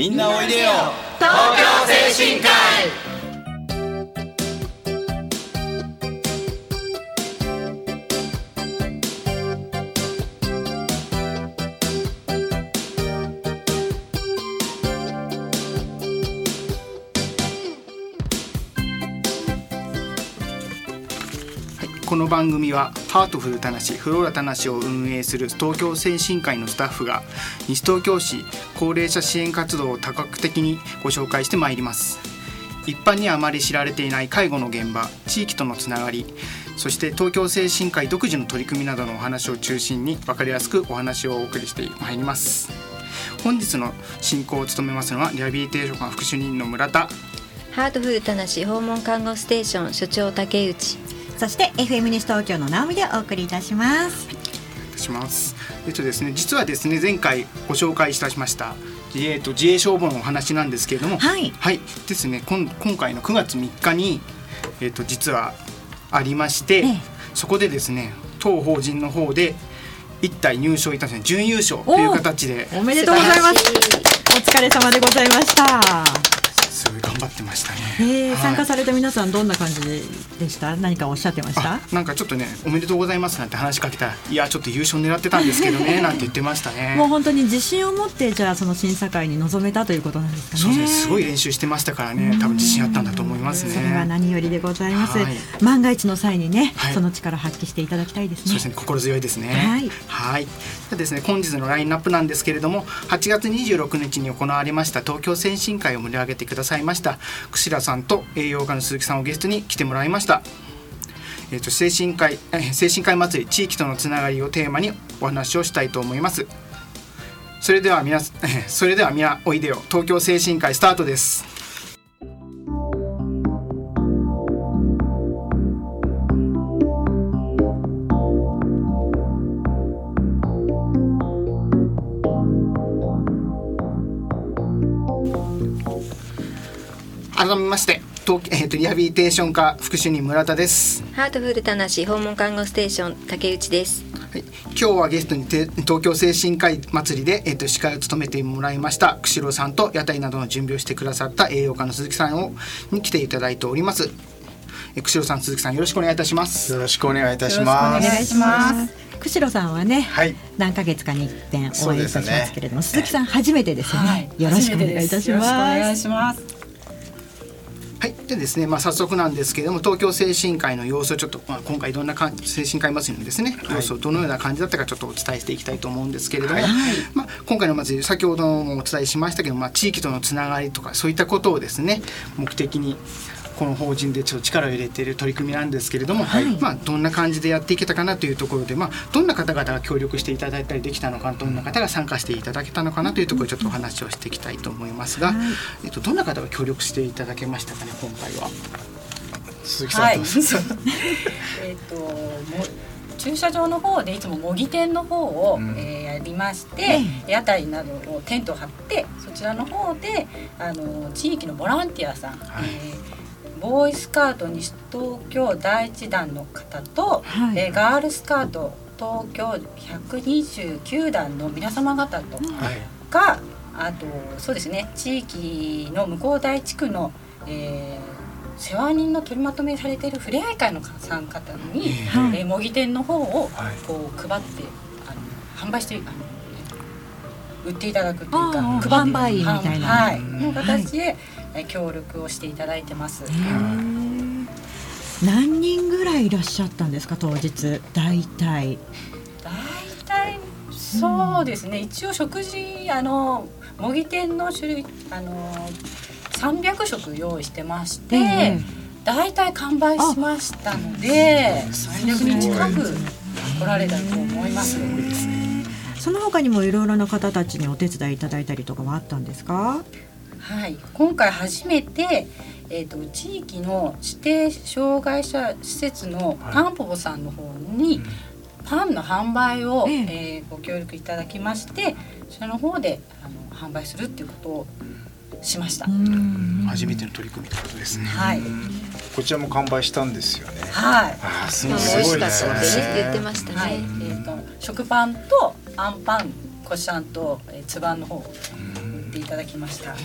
みんなおいでよ。東京精神科医。番組はハートフルたなしフローラたなしを運営する東京精神科医のスタッフが西東京市高齢者支援活動を多角的にご紹介してまいります。一般にはあまり知られていない介護の現場地域とのつながりそして東京精神科医独自の取り組みなどのお話を中心に分かりやすくお話をお送りしてまいります。本日の進行を務めますのはリハビリテーション科副主任の村田。ハートフルたなし訪問看護ステーション所長竹内。そして FM 西東京の直美でお送りいたします。します。えっとですね、実はですね、前回ご紹介いたしました。自衛と自衛消防のお話なんですけれども、はいですね、今今回の9月3日にえっと実はありまして、ええそこでですね、当法人の方で一体入賞いたしました準優勝という形でおめでとうございます。お疲れ様でございました。すごい頑張ってましたね。えー、はい参加された皆さんどんな感じでした？何かおっしゃってました？あ？なんかちょっとねおめでとうございますなんて話しかけたらいやちょっと優勝狙ってたんですけどね なんて言ってましたね。もう本当に自信を持ってじゃあその審査会に臨めたということなんですかね。そうですねすごい練習してましたからね多分自信あったんだと思いますね。それは何よりでございます。はい万が一の際にね、はいその力発揮していただきたいですね。そうですね心強いですね。はいはい。ですね本日のラインナップなんですけれども8月26日に行われました東京先進会を盛り上げてくださいました串田さんと栄養科の鈴木さんをゲストに来てもらいました。えっ、と精神科医 精神科医祭り地域とのつながりをテーマにお話をしたいと思います。それでは皆さん それでは皆おいでよ東京精神科医スタートです。改めまして東、えー、とリハビリテーション科副主任村田です。ハートフルたなし訪問看護ステーション竹内ですはい、今日はゲストにて東京精神科医祭りで、えー、と司会を務めてもらいました釧路さんと屋台などの準備をしてくださった栄養科の鈴木さんをに来ていただいております。えー釧路さん鈴木さんよろしくお願いいたします。よろしくお願いいたしますします。釧路さんはね、はい何ヶ月かに一遍応援いたしますけれども、ね鈴木さん初めてですよね。よろしくお願いいたしよろしくお願ます。はい、でですね、まあ早速なんですけれども東京精神科医の様子をちょっと、まあ、今回どんな感じ精神科医祭りのですね、様子をどのような感じだったかちょっとお伝えしていきたいと思うんですけれども、まあ、今回の祭り先ほどもお伝えしましたけど、まあ、地域とのつながりとかそういったことをですね目的にこの法人でちょっと力を入れている取り組みなんですけれども、まあ、どんな感じでやっていけたかなというところで、まあ、どんな方々が協力していただいたりできたのかどんな方が参加していただけたのかなというところでちょっとお話をしていきたいと思いますが、えっと、どんな方が協力していただけましたかね今回は。鈴木さはいんどうぞ。えっとも駐車場の方でいつも模擬店の方を、うん。えーやりまして、屋台などをテントを張ってそちらの方であの地域のボランティアさん、はい。えーボーイスカート西東京第一弾の方と、はい。えーガールスカート東京129団の皆様方と、はい。があとそうですね地域の向こう大地区の、えー世話人の取りまとめされているふれあい会のさん方に、はい。えー模擬店の方をはい。こう配ってあの販売してあの売っていただくというか配って販売みたいな。はい、うん。の形で、えー協力をしていただいてます。何人ぐらいいらっしゃったんですか当日？大体。大体そうですね、一応食事あの模擬店の種類あの300食用意してまして、ええ大体完売しましたので300人近く来られたと思います。その他にもいろいろな方たちにお手伝いいただいたりとかはあったんですか？はい、今回初めて、えー、と地域の指定障害者施設のタンポポさんの方にパンの販売を、ええ。えーご協力いただきましてそちらの方であの販売するっていうことをしました。うん。初めての取り組みということですね。はい、こちらも完売したんですよね。はい。ああ、すまあごい。美味しかったすごいってですね。言ってましたはい、えね。ー、と食パンとあんパンこしあんと、えー、つばんの方っていただきました。はい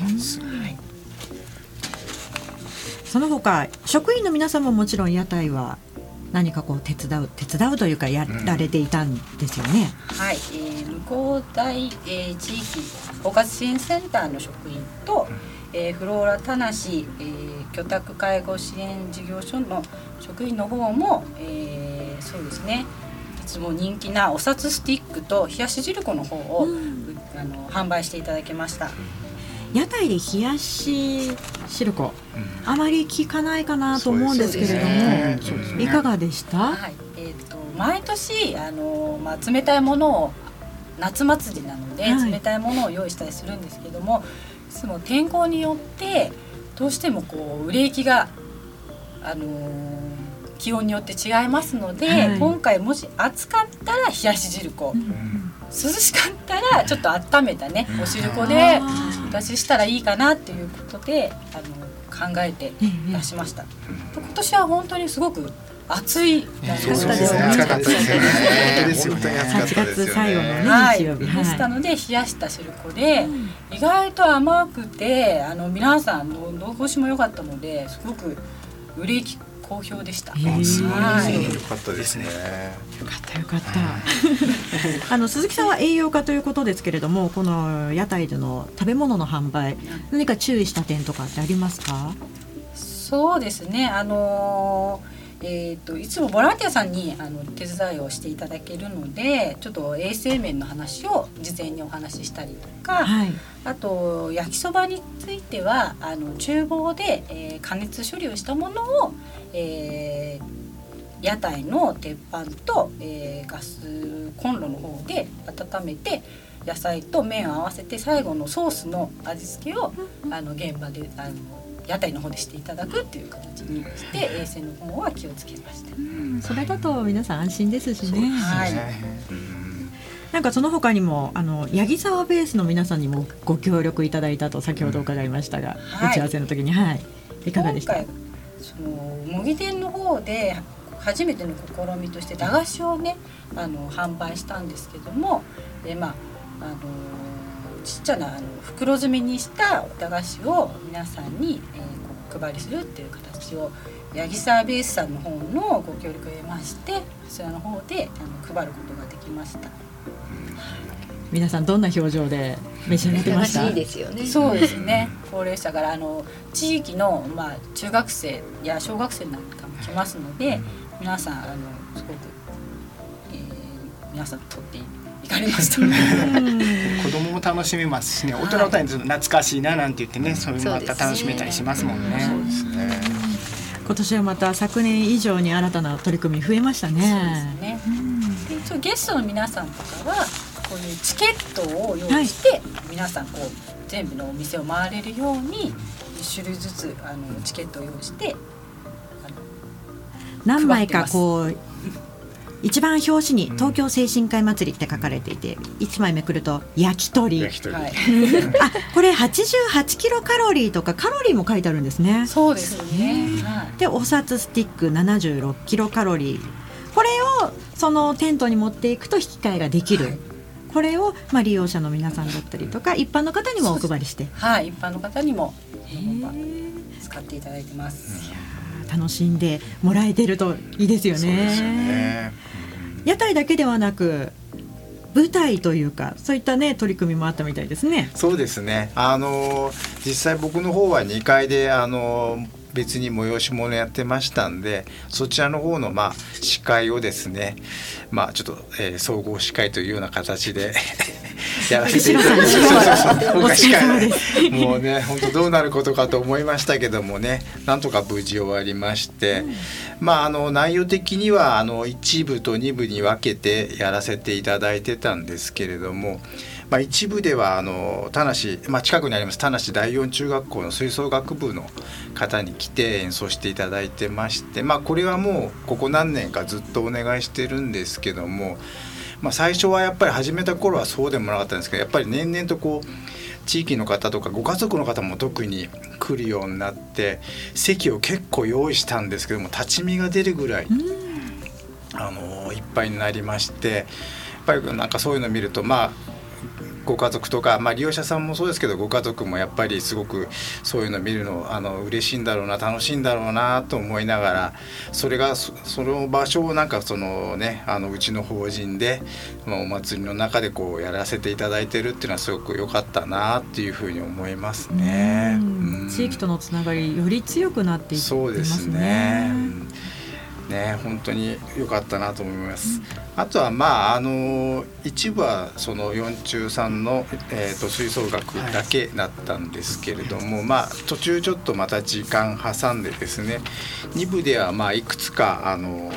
その他職員の皆さんももちろん屋台は何かこう手伝う手伝うというかやられていたんですよね。はい、えー、向こう大、えー、地域包括支援センターの職員と、えー、フローラ田無、えー、居宅介護支援事業所の職員の方も、えー、そうですねいつも人気なお札スティックと冷やし汁粉の方を、あの販売していただきました。屋台で冷やし汁粉、あまり聞かないかなと思うんですけれども、いかがでした？はい、えっ、と毎年あのまあ冷たいものを夏祭りなので、はい。冷たいものを用意したりするんですけども、いつも天候によってどうしてもこう売れ行きがあのー気温によって違いますので、はい。今回もし暑かったら冷やし汁粉、涼しかったらちょっと温めたねお汁粉でお出ししたらいいかなっていうことであの考えて出しました。今年は本当にすごく暑い暑かったですよね。本当ですよね。本当に暑かった8ですよ月最後のね。はい、日曜日、でしたので冷やした汁粉で、意外と甘くてあの皆さんの喉越しも良かったのですごく売れ行き好評でした。へーすごいはいよかったですね。よかったよかった。あの鈴木さんは栄養家ということですけれども、この屋台での食べ物の販売、何か注意した点とかってありますか？そうですね。あのーえー、といつもボランティアさんにあの手伝いをしていただけるのでちょっと衛生面の話を事前にお話ししたりとか、はい。あと焼きそばについてはあの厨房で、えー加熱処理をしたものを、えー屋台の鉄板と、えーガスコンロの方で温めて野菜と麺を合わせて最後のソースの味付けを、あの現場であの屋台の方でしていただくっていう形にして衛生の方は気をつけました。それだと皆さん安心ですしね。はい。なんかその他にもあの八木沢ベースの皆さんにもご協力いただいたと先ほど伺いましたが、はい。打ち合わせの時にはい。いかがでした？今回その模擬店の方で初めての試みとして駄菓子をねあの販売したんですけどもでまああのちっちゃなあの袋詰めにした駄菓子を皆さんに、えーこうお配りするっていう形を八木沢ベースさんの方のご協力を得ましてそちらの方であの配ることができました。皆さんどんな表情で召し上がってました？楽しいですよね。そうですね高齢者からあの地域の、まあ、中学生や小学生なんかも来ますので皆さんあのすごく、えー皆さん取っていかれました。子供も楽しめますしね。大人の単に懐かしいななんて言ってねそういうのまた楽しめたりしますもんね。そうですね。今年はまた昨年以上に新たな取り組み増えましたね。ね、で一応ゲストの皆さんとかはこういうチケットを用意して、皆さんこう全部のお店を回れるように一種類ずつあのチケットを用意して何枚かこう一番表紙に東京精神科医祭りって書かれていて一枚めくると焼き鳥。焼き鳥。はい、あこれ88キロカロリーとかカロリーも書いてあるんですね。そうですね。はいでお札スティック76キロカロリー。これをそのテントに持っていくと引き換えができる、はい。これを、まあ、利用者の皆さんだったりとか一般の方にもお配りして。はい、一般の方にも使っていただいてます。楽しんでもらえてるといいですよね。よね。屋台だけではなく舞台というかそういったね取り組みもあったみたいですね。そうですね。あの実際僕の方は2階であの別に催し物やってましたんでそちらの方のまあ司会をですねまあちょっと、えー総合司会というような形で やらせていただいて白さんそうそうそう僕は司お疲れ様会ですもうね本当どうなることかと思いましたけどもねなんとか無事終わりまして、まああの内容的にはあの1部と2部に分けてやらせていただいてたんですけれども。まあ、一部ではあの田無、まあ、近くにあります田無第四中学校の吹奏楽部の方に来て演奏していただいてまして、まあ、これはもうここ何年かずっとお願いしてるんですけども、まあ、最初はやっぱり始めた頃はそうでもなかったんですけどやっぱり年々とこう地域の方とかご家族の方も特に来るようになって席を結構用意したんですけども立ち見が出るぐらい、あのいっぱいになりましてやっぱりなんかそういうのを見るとまあご家族とか、まあ、利用者さんもそうですけどご家族もやっぱりすごくそういうの見るのあの嬉しいんだろうな楽しいんだろうなと思いながらそれがその場所をなんかそのねあのうちの法人で、まあ、お祭りの中でこうやらせていただいてるっていうのはすごく良かったなっていうふうに思いますね。地域とのつながりより強くなっていってますね。そうですね。ね本当に良かったなと思います。うん、あとはまああの一部はその四中さんの、えーと、吹奏楽だけだったんですけれども、はい、まあ途中ちょっとまた時間挟んでですね2部ではまあいくつかあの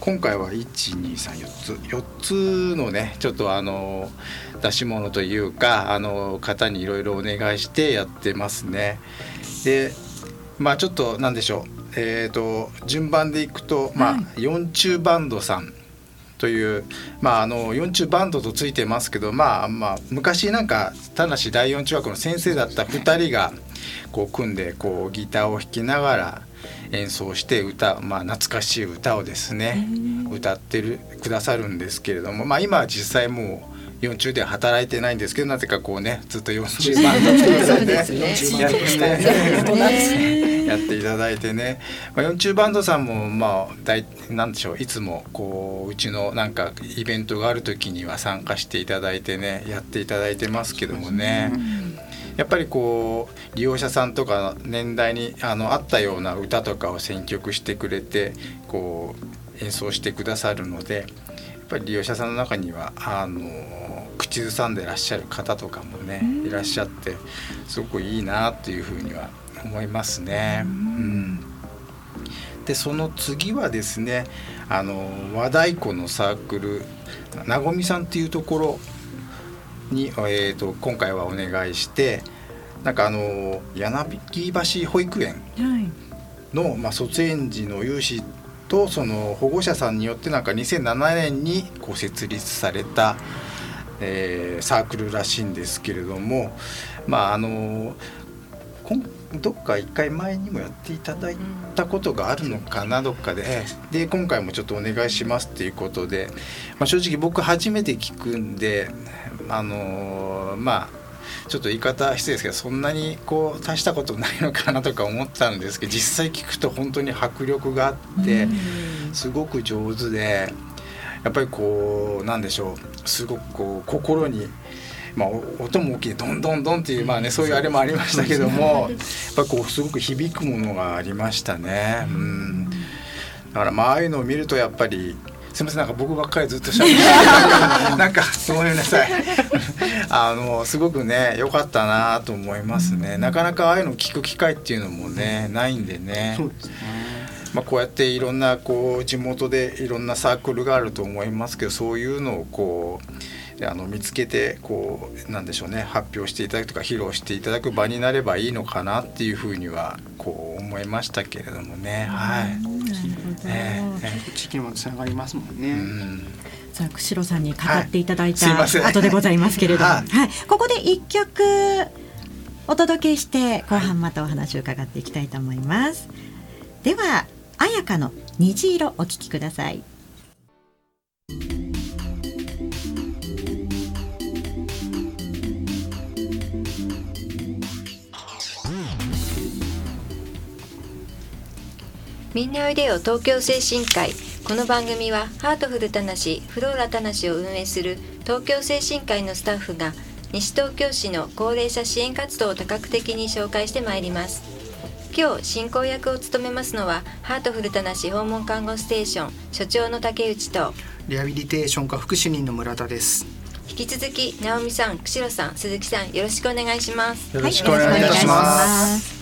今回は1234つ4つのねちょっとあの出し物というかあの方にいろいろお願いしてやってますね。でまあちょっと何でしょうえーと、順番でいくと、まあ、四中バンドさんという、まあ、あの四中バンドとついてますけど、まあまあ、昔なんか田無第四中学の先生だった2人がこう組んでこうギターを弾きながら演奏して歌、まあ、懐かしい歌をですね歌ってるくださるんですけれども、まあ、今は実際もう四中では働いてないんですけどなぜかこうねずっと四中バンドでやって いただいてね、まあ、四中バンドさんもまあ大なんでしょういつもこううちのなんかイベントがある時には参加していただいてねやっていただいてますけどもね。やっぱりこう利用者さんとか年代にあのあったような歌とかを選曲してくれてこう演奏してくださるのでやっぱり利用者さんの中にはあの口ずさんでらっしゃる方とかもねいらっしゃってすごくいいなっていうふうには思いますね。うんでその次はですねあの和太鼓のサークルなごみさんっていうところに、えーと、今回はお願いしてなんかあの柳橋保育園の、はい、まあ、卒園児の有志とその保護者さんによってなんか2007年にこう設立されたえー、サークルらしいんですけれどもまああのどっか一回前にもやっていただいたことがあるのかなどっかでで今回もちょっとお願いしますっていうことで、まあ、正直僕初めて聞くんであのまあちょっと言い方失礼ですけどそんなにこう大したことないのかなとか思ったんですけど実際聞くと本当に迫力があってすごく上手でやっぱりこうなんでしょうすごくこう心に。まあ、音も大きいどんどんどんっていう、まあね、そういうあれもありましたけどもやっぱこうすごく響くものがありましたね。うん、だからまあああいうのを見るとやっぱりすみませんなんか僕ばっかりずっとしゃべって なんかごめんなさい。あのすごくね良かったなと思いますね。なかなかああいうの聞く機会っていうのもねないんでね。そうですね。まあ、こうやっていろんなこう地元でいろんなサークルがあると思いますけどそういうのをこうあの見つけてこうなんでしょうね発表していただくとか披露していただく場になればいいのかなっていうふうにはこう思いましたけれどもね。はい。えー、地域にもつながりますもんね。うん。さあ釧路さんに語っていただいた後でございますけれども、はい、はい、ここで一曲お届けして後半またお話を伺っていきたいと思います。では彩香の虹色お聞きくださいみんなおいでよ東京精神科医。この番組はハートフルたなしフローラたなしを運営する東京精神科医のスタッフが西東京市の高齢者支援活動を多角的に紹介してまいります。今日進行役を務めますのはハートフルたなし訪問看護ステーション所長の竹内とリハビリテーション科副主任の村田です。引き続き直美さん釧路さん鈴木さんよろしくお願いします。よろしくお願いいたします、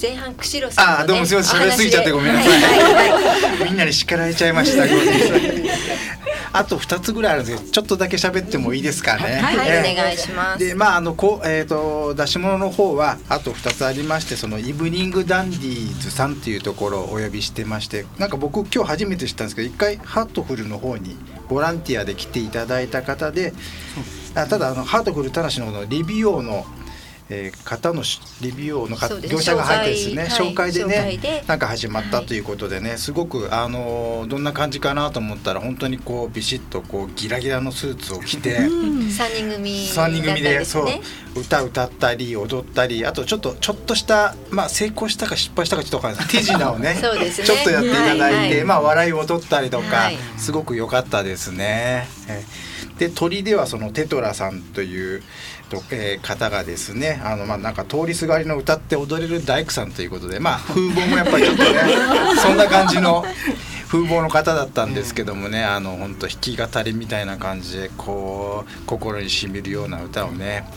前半釧路さん、ね、あどうもすみません。喋りすぎちゃってごめんなさい、はいはいはい、みんなに叱られちゃいました。あと2つぐらいあるんですけどちょっとだけ喋ってもいいですかね。はい、はい、お願いします。でまああのこえっ、ー、と出し物の方はあと2つありましてそのイブニングダンディーズさんっていうところをお呼びしてましてなんか僕今日初めて知ったんですけど一回ハートフルの方にボランティアで来ていただいた方であただあのハートフルたらしのリビオのえー、方のレビューのか業者が入ってですね紹介,、でねなんか始まったということでね、すごくあのどんな感じかなと思ったら本当にこうビシッとこうギラギラのスーツを着て、3人組三人組でそう歌歌ったり踊ったりあとちょっとちょっとしたまあ成功したか失敗したかちょっとわかんない手品をね ね、ちょっとやっていただいて、まあ笑いを取ったりとか、すごく良かったですね。で鳥ではそのテトラさんというと、えー、方がですねあのまあなんか通りすがりの歌って踊れる大工さんということでまあ 風貌もやっぱりちょっとねそんな感じの風貌の方だったんですけどもね、あの本当弾き語りみたいな感じでこう心にしみるような歌をね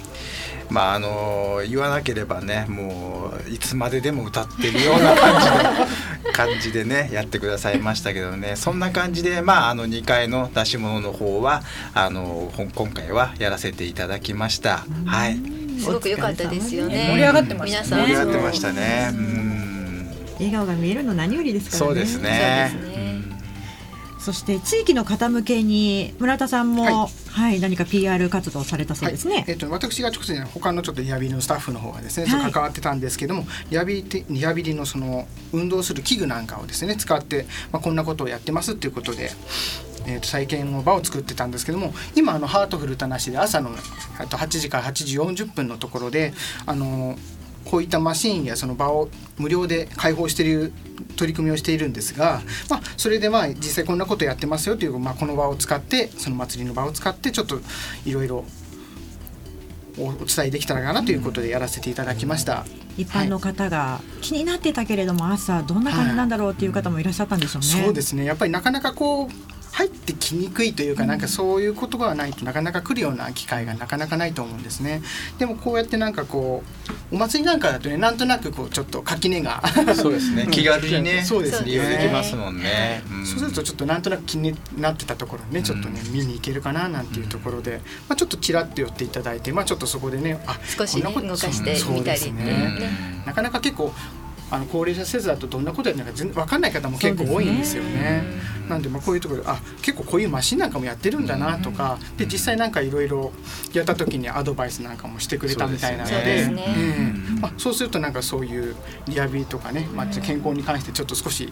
まああの言わなければねもういつまででも歌ってるような感じの 感じでねやってくださいましたけどねそんな感じでまああの2階の出し物の方はあの今回はやらせていただきました。はい。すごく良かったですよね。盛り上がってました、ね、盛り上がってましたね。うん。笑顔が見えるの何よりですからね。そうですね。そして地域の方向けに村田さんも、はい、はい、何か PR 活動されたそうですね。はい、えっ、と私が直接他のちょっとリハビリのスタッフの方がですね、はい、関わってたんですけども、リハビリリハビリのその運動する器具なんかをですね使って、まあこんなことをやってますっていうことで。えー、と再建の場を作ってたんですけども今あのハートフルたなしで朝のと8時から8時40分のところであのこういったマシンやその場を無料で開放している取り組みをしているんですが、まあ、それでまあ実際こんなことやってますよという、まあ、この場を使ってその祭りの場を使ってちょっといろいろお伝えできたらかなということでやらせていただきました。一般の方が気になってたけれども、朝どんな感じなんだろうっていう方もいらっしゃったんでしょうね。はい、そうですね。やっぱりなかなかこう入ってきにくいというかなんかそういうことがないとなかなか来るような機会がなかなかないと思うんですね。でもこうやってなんかこうお祭りなんかだとねなんとなくこうちょっと垣根が。そうですね。気軽にねそうですね。利用できますもんね、うん、そうするとちょっとなんとなく気になってたところねちょっとね、見に行けるかななんていうところで、まあ、ちょっとちらっと寄っていただいてまあちょっとそこでねあ少し、ね、動かしてみたりね、ね、なかなか結構あの高齢者施設だとどんなことやってるのか全然分かんない方も結構多いんですよね。ね。なんでまあこういうところであ結構こういうマシンなんかもやってるんだなとかで実際なんかいろいろやった時にアドバイスなんかもしてくれたみたいなので。そう、うんまあ、そうするとなんかそういうリハビリとかね、まあ、健康に関してちょっと少し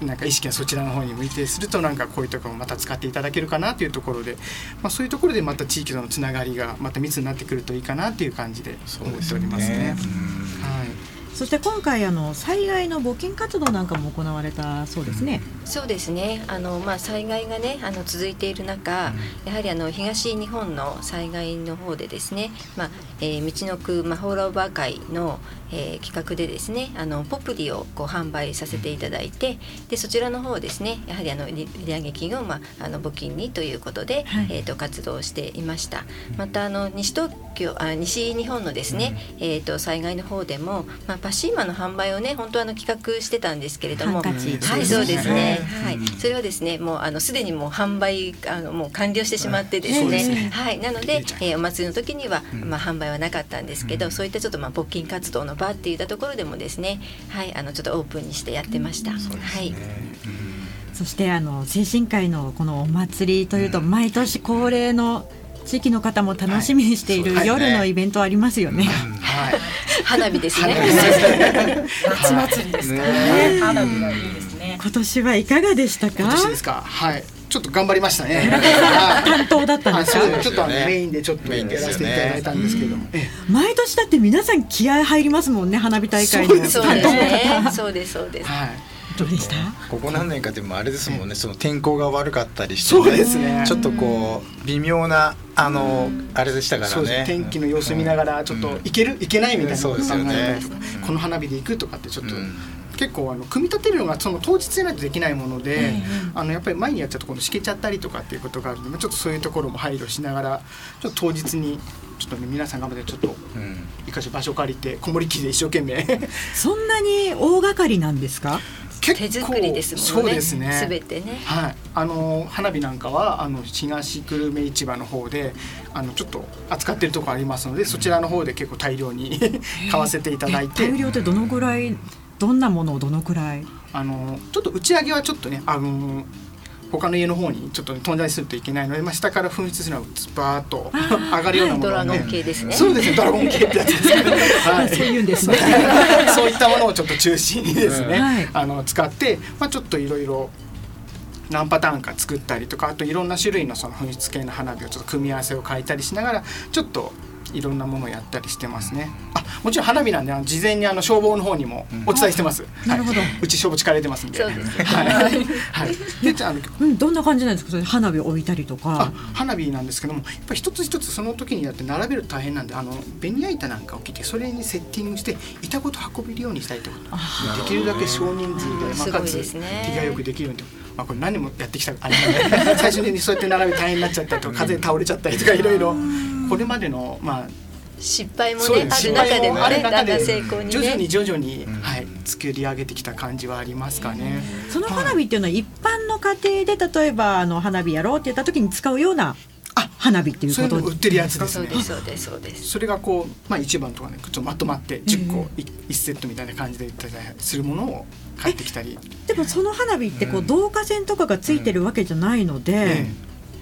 なんか意識がそちらの方に向いてするとなんかこういうところもまた使っていただけるかなというところで、まあ、そういうところでまた地域とのつながりがまた密になってくるといいかなという感じで思っておりますね。はいそして今回あの災害の募金活動なんかも行われたそうですね。そうですね。あのまあ災害がねあの続いている中、やはりあの東日本の災害の方でですね、まあ、えー、道のくマホロバ会の、えー、企画でですね、あのポプリをこう販売させていただいて、でそちらの方ですね、やはりあの売上金をまああの募金にということで、はい、えっ、ー、と活動していました。またあの西東京あ西日本のですね、えっ、と災害の方でもまあパシーマの販売をね本当あの企画してたんですけれども、はいそうですね、はい、それはですねもうあのすでにもう販売あのもう完了してしまってですね、はい。なので、えー、お祭りの時には、まあ販売はなかったんですけど、そういったちょっとまあ募金活動の場っていったところでもですね、はいあのちょっとオープンにしてやってました。はい。そしてあの精神科医のこのお祭りというと毎年恒例の地域の方も楽しみにしている夜のイベントありますよね。はい、花火ですね。夏祭りですね。花火がいいですね。今年はいかがでしたか？今年ですか？はい。ちょっと頑張りましたね。担当だったんですか？ちょっとメインでちょっとやらせていただいたんですけども。毎年だって皆さん気合入りますもんね花火大会の担当の方。そうですそうです。はい。どうでした？ここ何年かでもあれですもんねその天候が悪かったりして、そうですね。ちょっとこう微妙なあの、あれでしたからね。天気の様子見ながらちょっと行ける行けないみたいなこと考えたりとか？この花火で行くとかってちょっと。結構あの組み立てるのがその当日でないとできないもので、あのやっぱり前にやっちゃうと今度しけちゃったりとかっていうことがあるのでちょっとそういうところも配慮しながらちょっと当日にちょっとね皆さん頑張ってちょっと一箇所場所借りてこもりきりで一生懸命。そんなに大掛かりなんですか？手作りですもんね。そうですね。すべてね。はい。あの花火なんかはあの東久留米市場の方であのちょっと扱ってるところありますので、そちらの方で結構大量に 買わせていただいて。大量ってどのぐらいどんなものをどのくらい？あのちょっと打ち上げはちょっとねあの他の家の方にちょっと飛んだりするといけないので、まあ、下から噴出するのはバーッと上がるようなものドラゴン系ですね。そうですね。ドラゴン系ってやつですね、はい、そういうんですね。そういったものをちょっと中心にですね、はい、あの使って、まあ、ちょっといろいろ何パターンか作ったりとかあといろんな種類のその噴出系の花火をちょっと組み合わせを変えたりしながらちょっといろんなものをやったりしてますね。あ、もちろん花火なんで、あの事前にあの消防の方にもお伝えしてます。うん、なるほど、うち消防力入れてますんで。そうです、はい。はい。で、あの、うん、どんな感じなんですか？それ花火を置いたりとか。花火なんですけども、やっぱり一つ一つその時にやって並べると大変なんで、あのベニヤ板なんかを切って、それにセッティングして板ごと運べるようにしたいとできるだけ少人数で、まあ、かつ手がよくできるように。まあ、これ何もやってきたあれ最初にそうやって並べ大変になっちゃったりとか風で倒れちゃったりとかいろいろ。これまでのまあ失敗もねある中でもねだんだん成功に、ね、徐々に徐々に、はい、作り上げてきた感じはありますかね。その花火っていうのは一般の家庭で例えばあの花火やろうって言った時に使うようなあ花火っていうこと売ってるやつですね。そうですそうですそれがこうまあ一番とかねちょっとまとまって10個一セットみたいな感じで売ったりするものを買ってきたり。でもその花火ってこう導火線とかがついてるわけじゃないので。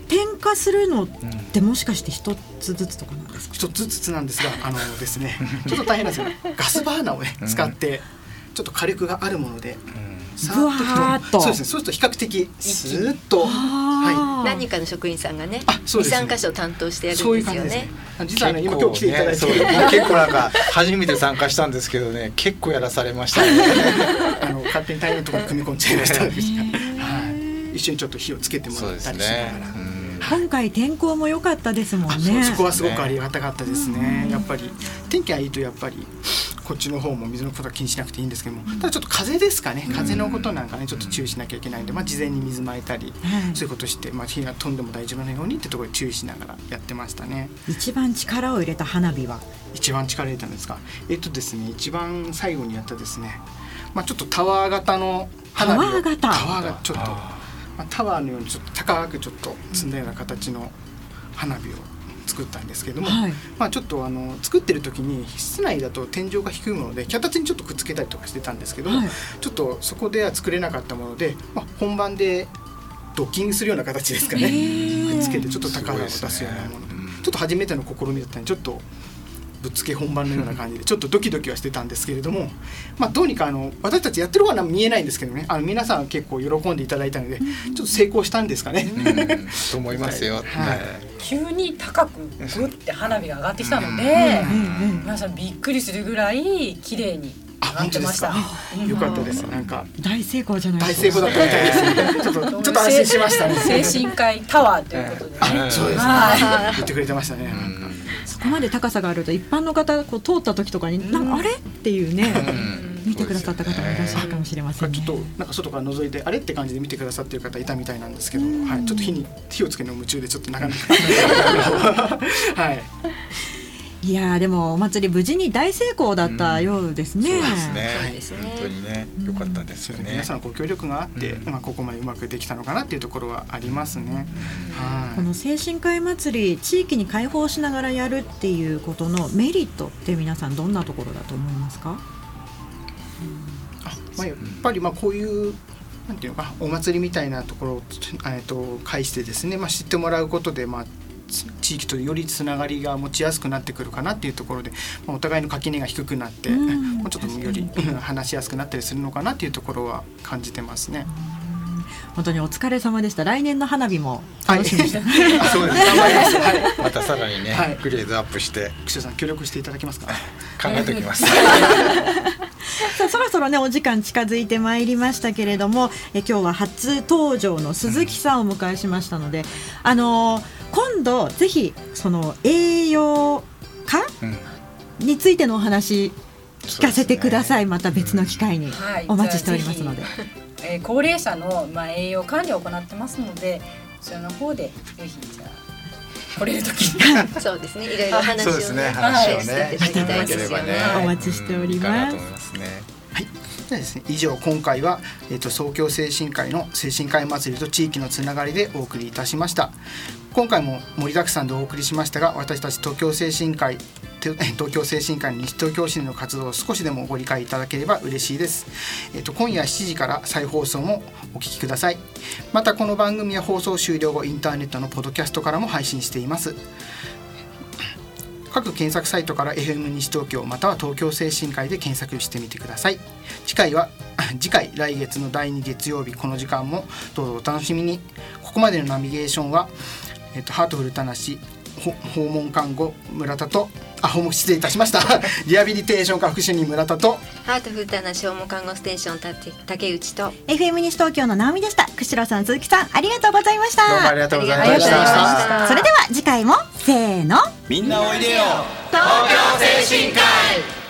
点火するのってもしかして一つずつとかなんですか？一つずつなんですがあのですねちょっと大変なんですよガスバーナーをね使ってちょっと火力があるもので、ふわっと。そうですね。そうすると比較的スーッと、はい、何かの職員さんがね二三、箇所担当してやるんですよね。実はね今今日来ていただいて、結構なんか初めて参加したんですけどね。結構やらされましたね。あの勝手に大変なところに組み込んじゃいました、はい、一緒にちょっと火をつけてもらったりしながら。今回天候も良かったですもんね。そこはすごくありがたかったですね、やっぱり。天気がいいとやっぱりこっちの方も水のことは気にしなくていいんですけどもただちょっと風ですかね。風のことなんかねちょっと注意しなきゃいけないんで、まあ、事前に水まいたり、そういうことして、まあ、火が飛んでも大丈夫なようにってところで注意しながらやってましたね。一番力を入れた花火は？一番力入れたんですか？えっとですね一番最後にやったですねまあちょっとタワー型の花火タワー型？タワーがちょっとまあ、タワーのようにちょっと高くちょっと積んだような形の花火を作ったんですけども、はい、まあ、ちょっとあの作ってる時に室内だと天井が低いもので脚立にちょっとくっつけたりとかしてたんですけども、はい、ちょっとそこでは作れなかったもので、まあ、本番でドッキングするような形ですかね。くっつけてちょっと高さを出すようなもの、ね、ちょっと初めての試みだったんでちょっとぶっつけ本番のような感じでちょっとドキドキはしてたんですけれども、まあ、どうにかあの私たちやってる方は見えないんですけどねあの皆さん結構喜んでいただいたのでちょっと成功したんですかね。と思いますよ。はい、急に高くグって花火が上がってきたので、皆さんびっくりするぐらい綺麗に上がってました。よかったです。なんか大成功じゃない大成功だったみたいです。ちょっと ちょっと安心しましたね。精神科医タワーということで、そうですね。言ってくれてましたね。そこまで高さがあると一般の方こう通った時とかに、なんかあれっていうね、見てくださった方もいらっしゃるかもしれません、ね、ちょっとなんか外から覗いてあれって感じで見てくださってる方いたみたいなんですけど、はい、ちょっと火に火をつけるの夢中でちょっとなかなかはい。いやでもお祭り無事に大成功だったようですね。うん、そうですね。本当にね、良かったですよね。皆さんご協力があって、うん、まあここまでうまくできたのかなっていうところはありますね。はい。この精神科医祭り地域に開放しながらやるっていうことのメリットって皆さんどんなところだと思いますか？あ、まあやっぱりまあこういうなんていうのかお祭りみたいなところをえっと介してですね、まあ知ってもらうことでまあ地域とよりつながりが持ちやすくなってくるかなっていうところで、まあ、お互いの垣根が低くなって、もうちょっとより 話しやすくなったりするのかなっていうところは感じてますね。本当にお疲れ様でした。来年の花火も楽しみにして、はい、そうです。頑張ります。はい、またさらにね、はい、グレードアップして、串田さん協力していただけますか？考えておきます。さあそろそろねお時間近づいてまいりましたけれどもえ今日は初登場の鈴木さんをお迎えしましたので、あのー、今度ぜひその栄養価、うん、についてのお話聞かせてください、ね、また別の機会にお待ちしておりますので。えー、高齢者の、まあ、栄養管理を行ってますのでそちらの方でぜひじゃあ来れる時に。そうですね。いろいろ話をね、ね、話をね、していただければね。お待ちしております。はい。でですね、以上今回は、えーと、と総協精神科医の精神科医祭りと地域のつながりでお送りいたしました今回も盛りだくさんでお送りしましたが私たち東京精神科医東京精神科医西東京市の活動を少しでもご理解いただければ嬉しいです。えっと今夜7時から再放送もお聞きください。またこの番組は放送終了後インターネットのポッドキャストからも配信しています。各検索サイトから FM 西東京または東京精神科医で検索してみてください次回は 次回来月の第2月曜日この時間もどうぞお楽しみにここまでのナビゲーションは、えっ と、ハートフルたなし訪問看護村田とあ訪問失礼いたしました。リハビリテーション科福祉に村田とハートフルタナ訪問看護ステーションた竹内と FM 西東京の直美でした。釧路さん鈴木さんありがとうございました。どうもありがとうございました。それでは次回もせーの。みんなおいでよ。東京精神科医